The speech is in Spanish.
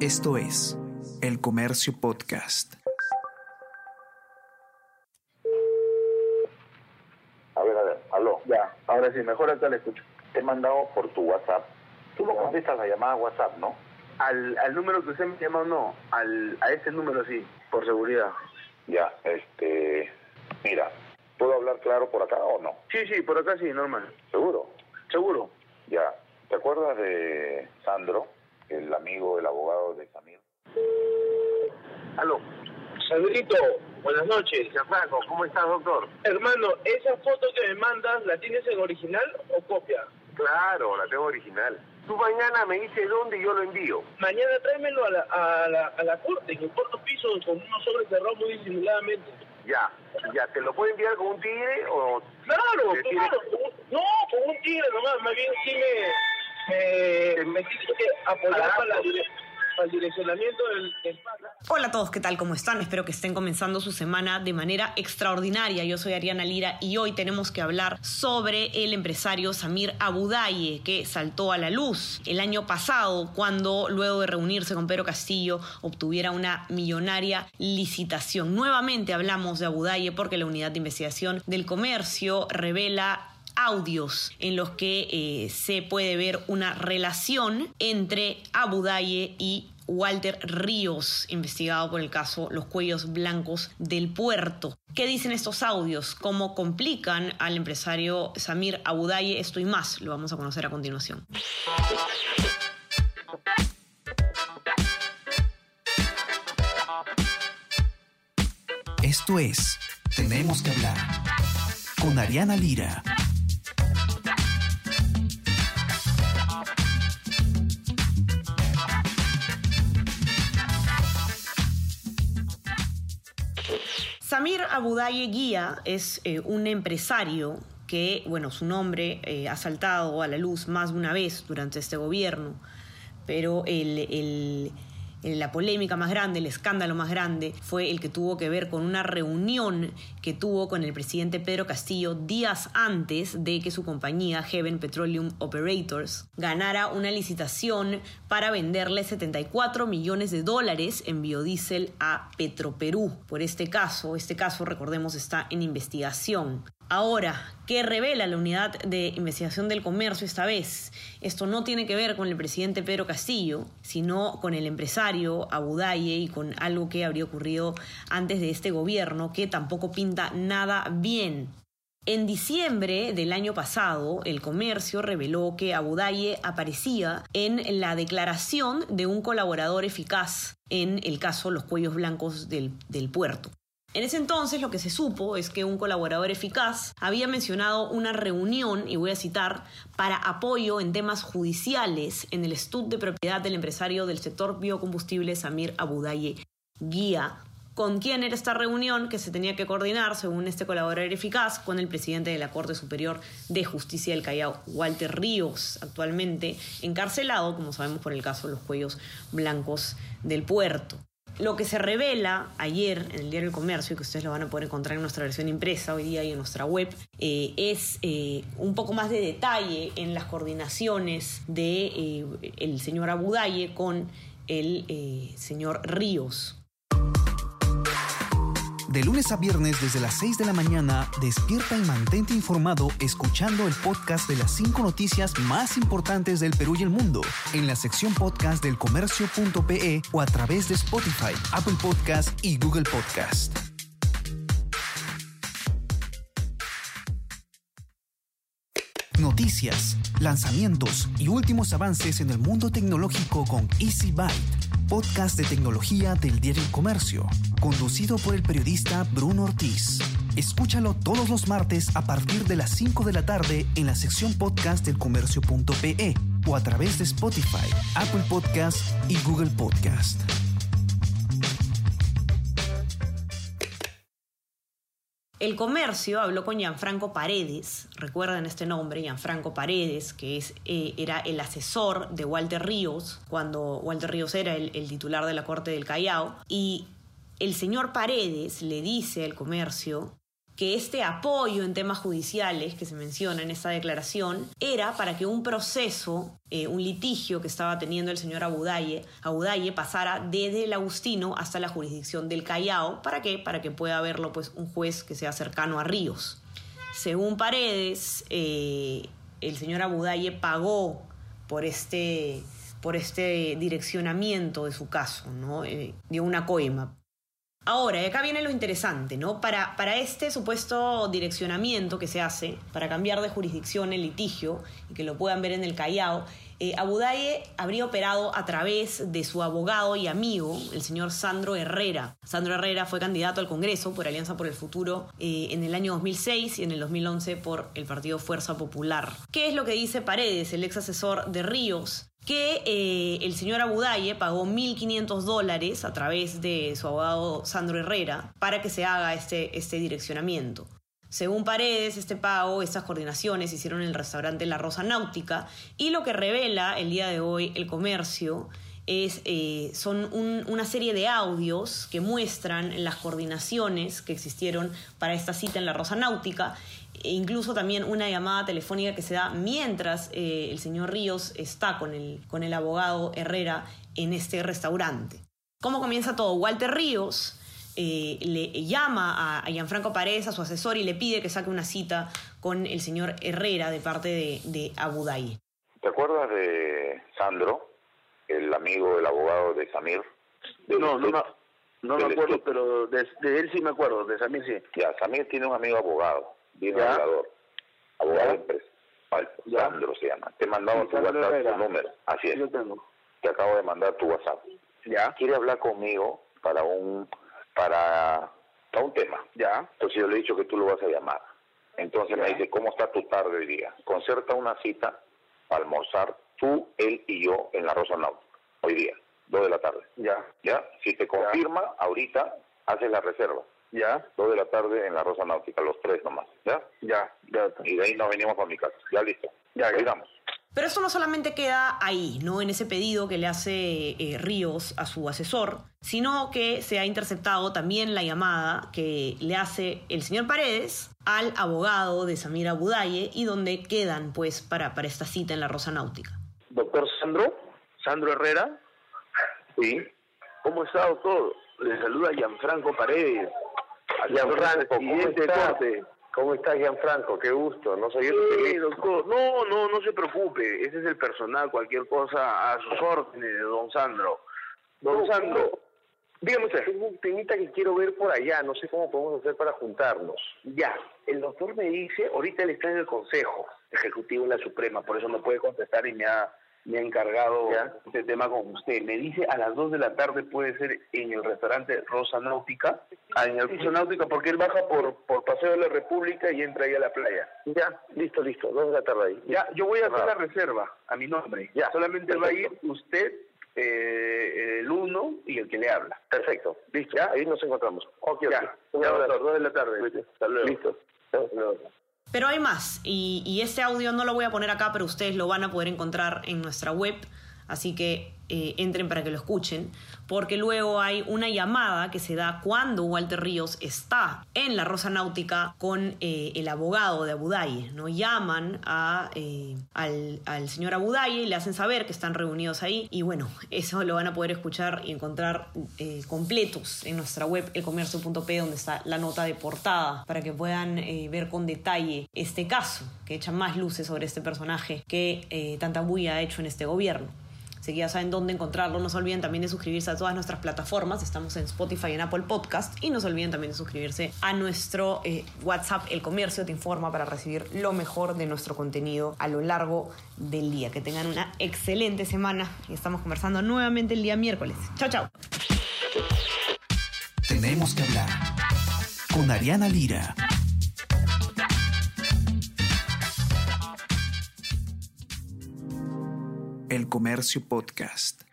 Esto es El Comercio Podcast. A ver, a ver, aló. Ya, ahora sí, mejor acá le escucho. Te he mandado por tu WhatsApp. Tú no contestas la llamada WhatsApp, ¿no? Al, al número que usted me llamó, no. Al, a ese número sí, por seguridad. Ya, este... Mira, ¿puedo hablar claro por acá o no? Sí, sí, por acá sí, normal. ¿Seguro? ¿Seguro? Ya. ¿Te acuerdas de Sandro, el amigo, el abogado de Samir? Aló. Sandrito, buenas noches. Gianfranco, ¿cómo estás, doctor? Hermano, ¿esa foto que me mandas la tienes en original o copia? Claro, la tengo original. Tú mañana me dices dónde y yo lo envío. Mañana tráemelo a la, a la, a la corte, en el cuarto piso, con unos sobres cerrados muy disimuladamente. Ya, ya, ¿te lo puedo enviar con un tigre o...? Claro, ¿Te claro. No, con un tigre nomás. Más bien sí me, me, me que apoyar para, la el direccionamiento del, del Hola a todos, ¿qué tal? ¿Cómo están? Espero que estén comenzando su semana de manera extraordinaria. Yo soy Ariana Lira y hoy tenemos que hablar sobre el empresario Samir Abudaye, que saltó a la luz el año pasado cuando, luego de reunirse con Pedro Castillo, obtuviera una millonaria licitación. Nuevamente hablamos de Abudaye porque la unidad de investigación del comercio revela audios en los que eh, se puede ver una relación entre Abudaye y Walter Ríos, investigado por el caso Los Cuellos Blancos del Puerto. ¿Qué dicen estos audios? ¿Cómo complican al empresario Samir Abudaye? Esto y más lo vamos a conocer a continuación. Esto es Tenemos que hablar con Ariana Lira. Samir Abudaye Guía es eh, un empresario que, bueno, su nombre eh, ha saltado a la luz más de una vez durante este gobierno, pero el, la polémica más grande, el escándalo más grande, fue el que tuvo que ver con una reunión que tuvo con el presidente Pedro Castillo días antes de que su compañía, Heaven Petroleum Operators, ganara una licitación para venderle 74 millones de dólares en biodiesel a Petroperú. Por este caso, este caso, recordemos, está en investigación. Ahora, ¿qué revela la unidad de investigación del comercio esta vez? Esto no tiene que ver con el presidente Pedro Castillo, sino con el empresario Abudaye y con algo que habría ocurrido antes de este gobierno que tampoco pinta nada bien. En diciembre del año pasado, el comercio reveló que Abudaye aparecía en la declaración de un colaborador eficaz en el caso Los Cuellos Blancos del, del puerto. En ese entonces lo que se supo es que un colaborador eficaz había mencionado una reunión, y voy a citar, para apoyo en temas judiciales en el estudio de propiedad del empresario del sector biocombustible Samir Abudaye Guía. ¿Con quién era esta reunión que se tenía que coordinar, según este colaborador eficaz, con el presidente de la Corte Superior de Justicia del Callao, Walter Ríos, actualmente encarcelado, como sabemos, por el caso de los cuellos blancos del puerto? Lo que se revela ayer en el diario El Comercio, que ustedes lo van a poder encontrar en nuestra versión impresa hoy día y en nuestra web, eh, es eh, un poco más de detalle en las coordinaciones de eh, señor Abudaye con el eh, señor Ríos. De lunes a viernes desde las 6 de la mañana, despierta y mantente informado escuchando el podcast de las 5 noticias más importantes del Perú y el mundo en la sección podcast del comercio.pe o a través de Spotify, Apple Podcast y Google Podcast. Noticias, lanzamientos y últimos avances en el mundo tecnológico con Easy Byte, podcast de tecnología del diario El Comercio, conducido por el periodista Bruno Ortiz. Escúchalo todos los martes a partir de las 5 de la tarde en la sección podcast del comercio.pe o a través de Spotify, Apple Podcast y Google Podcast. El comercio habló con Gianfranco Paredes, recuerden este nombre, Gianfranco Paredes, que es, eh, era el asesor de Walter Ríos, cuando Walter Ríos era el, el titular de la Corte del Callao, y el señor Paredes le dice al comercio que este apoyo en temas judiciales que se menciona en esta declaración era para que un proceso, eh, un litigio que estaba teniendo el señor Abudaye, Abudaye pasara desde el Agustino hasta la jurisdicción del Callao. ¿Para qué? Para que pueda verlo pues, un juez que sea cercano a Ríos. Según Paredes, eh, el señor Abudaye pagó por este, por este direccionamiento de su caso, ¿no? Eh, dio una coima. Ahora, acá viene lo interesante, ¿no? Para, para este supuesto direccionamiento que se hace, para cambiar de jurisdicción el litigio y que lo puedan ver en el Callao, eh, Abudaye habría operado a través de su abogado y amigo, el señor Sandro Herrera. Sandro Herrera fue candidato al Congreso por Alianza por el Futuro eh, en el año 2006 y en el 2011 por el Partido Fuerza Popular. ¿Qué es lo que dice Paredes, el ex asesor de Ríos? Que eh, el señor Abudaye pagó 1.500 dólares a través de su abogado Sandro Herrera para que se haga este, este direccionamiento. Según Paredes, este pago, estas coordinaciones se hicieron en el restaurante La Rosa Náutica y lo que revela el día de hoy el comercio es, eh, son una serie de audios que muestran las coordinaciones que existieron para esta cita en la Rosa Náutica e incluso también una llamada telefónica que se da mientras eh, el señor Ríos está con el, con el abogado Herrera en este restaurante. ¿Cómo comienza todo? Walter Ríos eh, le llama a, Gianfranco Paredes, a su asesor, y le pide que saque una cita con el señor Herrera de parte de, de Abu Dhabi. ¿Te acuerdas de Sandro, el amigo, el abogado de Samir? no, no, no, me acuerdo, pero de, él sí me acuerdo, de Samir sí. Ya, Samir tiene un amigo abogado bien hablador, abogado de empresa. Sandro se llama. Te he mandado tu WhatsApp tu número. Así es. Te acabo de mandar tu WhatsApp. Ya. Quiere hablar conmigo para un para, para un tema. Ya. Entonces yo le he dicho que tú lo vas a llamar. Entonces me dice, ¿cómo está tu tarde hoy día? Concerta una cita para almorzar tú, él y yo en la Rosa Náutica. Hoy día, dos de la tarde. Ya. ¿Ya? Si te confirma, ahorita haces la reserva. Ya. Dos de la tarde en la Rosa Náutica, los tres nomás. ¿Ya? Ya, ya. Y de ahí nos venimos para mi casa. Ya listo. Ya, digamos. Pero esto no solamente queda ahí, ¿no? En ese pedido que le hace eh, Ríos a su asesor, sino que se ha interceptado también la llamada que le hace el señor Paredes al abogado de Samira Budaye y donde quedan, pues, para, para esta cita en la Rosa Náutica. Doctor Sandro, Sandro Herrera. Sí. ¿Cómo está, doctor? Le saluda Gianfranco Paredes. Gianfranco, ¿cómo está? ¿Cómo está Gianfranco? Qué gusto, no soy doctor. No, no, no se preocupe. Ese es el personal, cualquier cosa a sus órdenes, don Sandro. Don Sandro, dígame usted. Tengo un temita que quiero ver por allá, no sé cómo podemos hacer para juntarnos. Ya, el doctor me dice, ahorita él está en el Consejo Ejecutivo de la Suprema, por eso no puede contestar y me ha me ha encargado este tema con usted. Me dice a las 2 de la tarde puede ser en el restaurante Rosa Náutica. Ah, en el Rosa Náutica porque él baja por, por Paseo de la República y entra ahí a la playa. Ya, listo, listo, 2 de la tarde ahí. Ya, yo voy a hacer la reserva a mi nombre. Ya. Solamente va a ir usted, eh, el uno y el que le habla. Perfecto, listo. Ya, ahí nos encontramos. Ok, ya. Ya, doctor, 2 de la tarde. Hasta luego. Listo. Hasta luego. Pero hay más, y, y, este audio no lo voy a poner acá, pero ustedes lo van a poder encontrar en nuestra web, así que eh, entren para que lo escuchen, porque luego hay una llamada que se da cuando Walter Ríos está en la Rosa Náutica con eh, el abogado de Abudaye. ¿no? Llaman eh, al, al, señor Abudaye y le hacen saber que están reunidos ahí, y bueno, eso lo van a poder escuchar y encontrar completos en nuestra web, elcomercio.p, donde está la nota de portada, para que puedan ver con detalle este caso, que echa más luces sobre este personaje que tanta bulla ha hecho en este gobierno. Así saben dónde encontrarlo. No se olviden también de suscribirse a todas nuestras plataformas. Estamos en Spotify y en Apple Podcast. Y no se olviden también de suscribirse a nuestro eh, WhatsApp El Comercio Te Informa para recibir lo mejor de nuestro contenido a lo largo del día. Que tengan una excelente semana y estamos conversando nuevamente el día miércoles. Chao, chao. Tenemos que hablar con Ariana Lira. Comercio Podcast.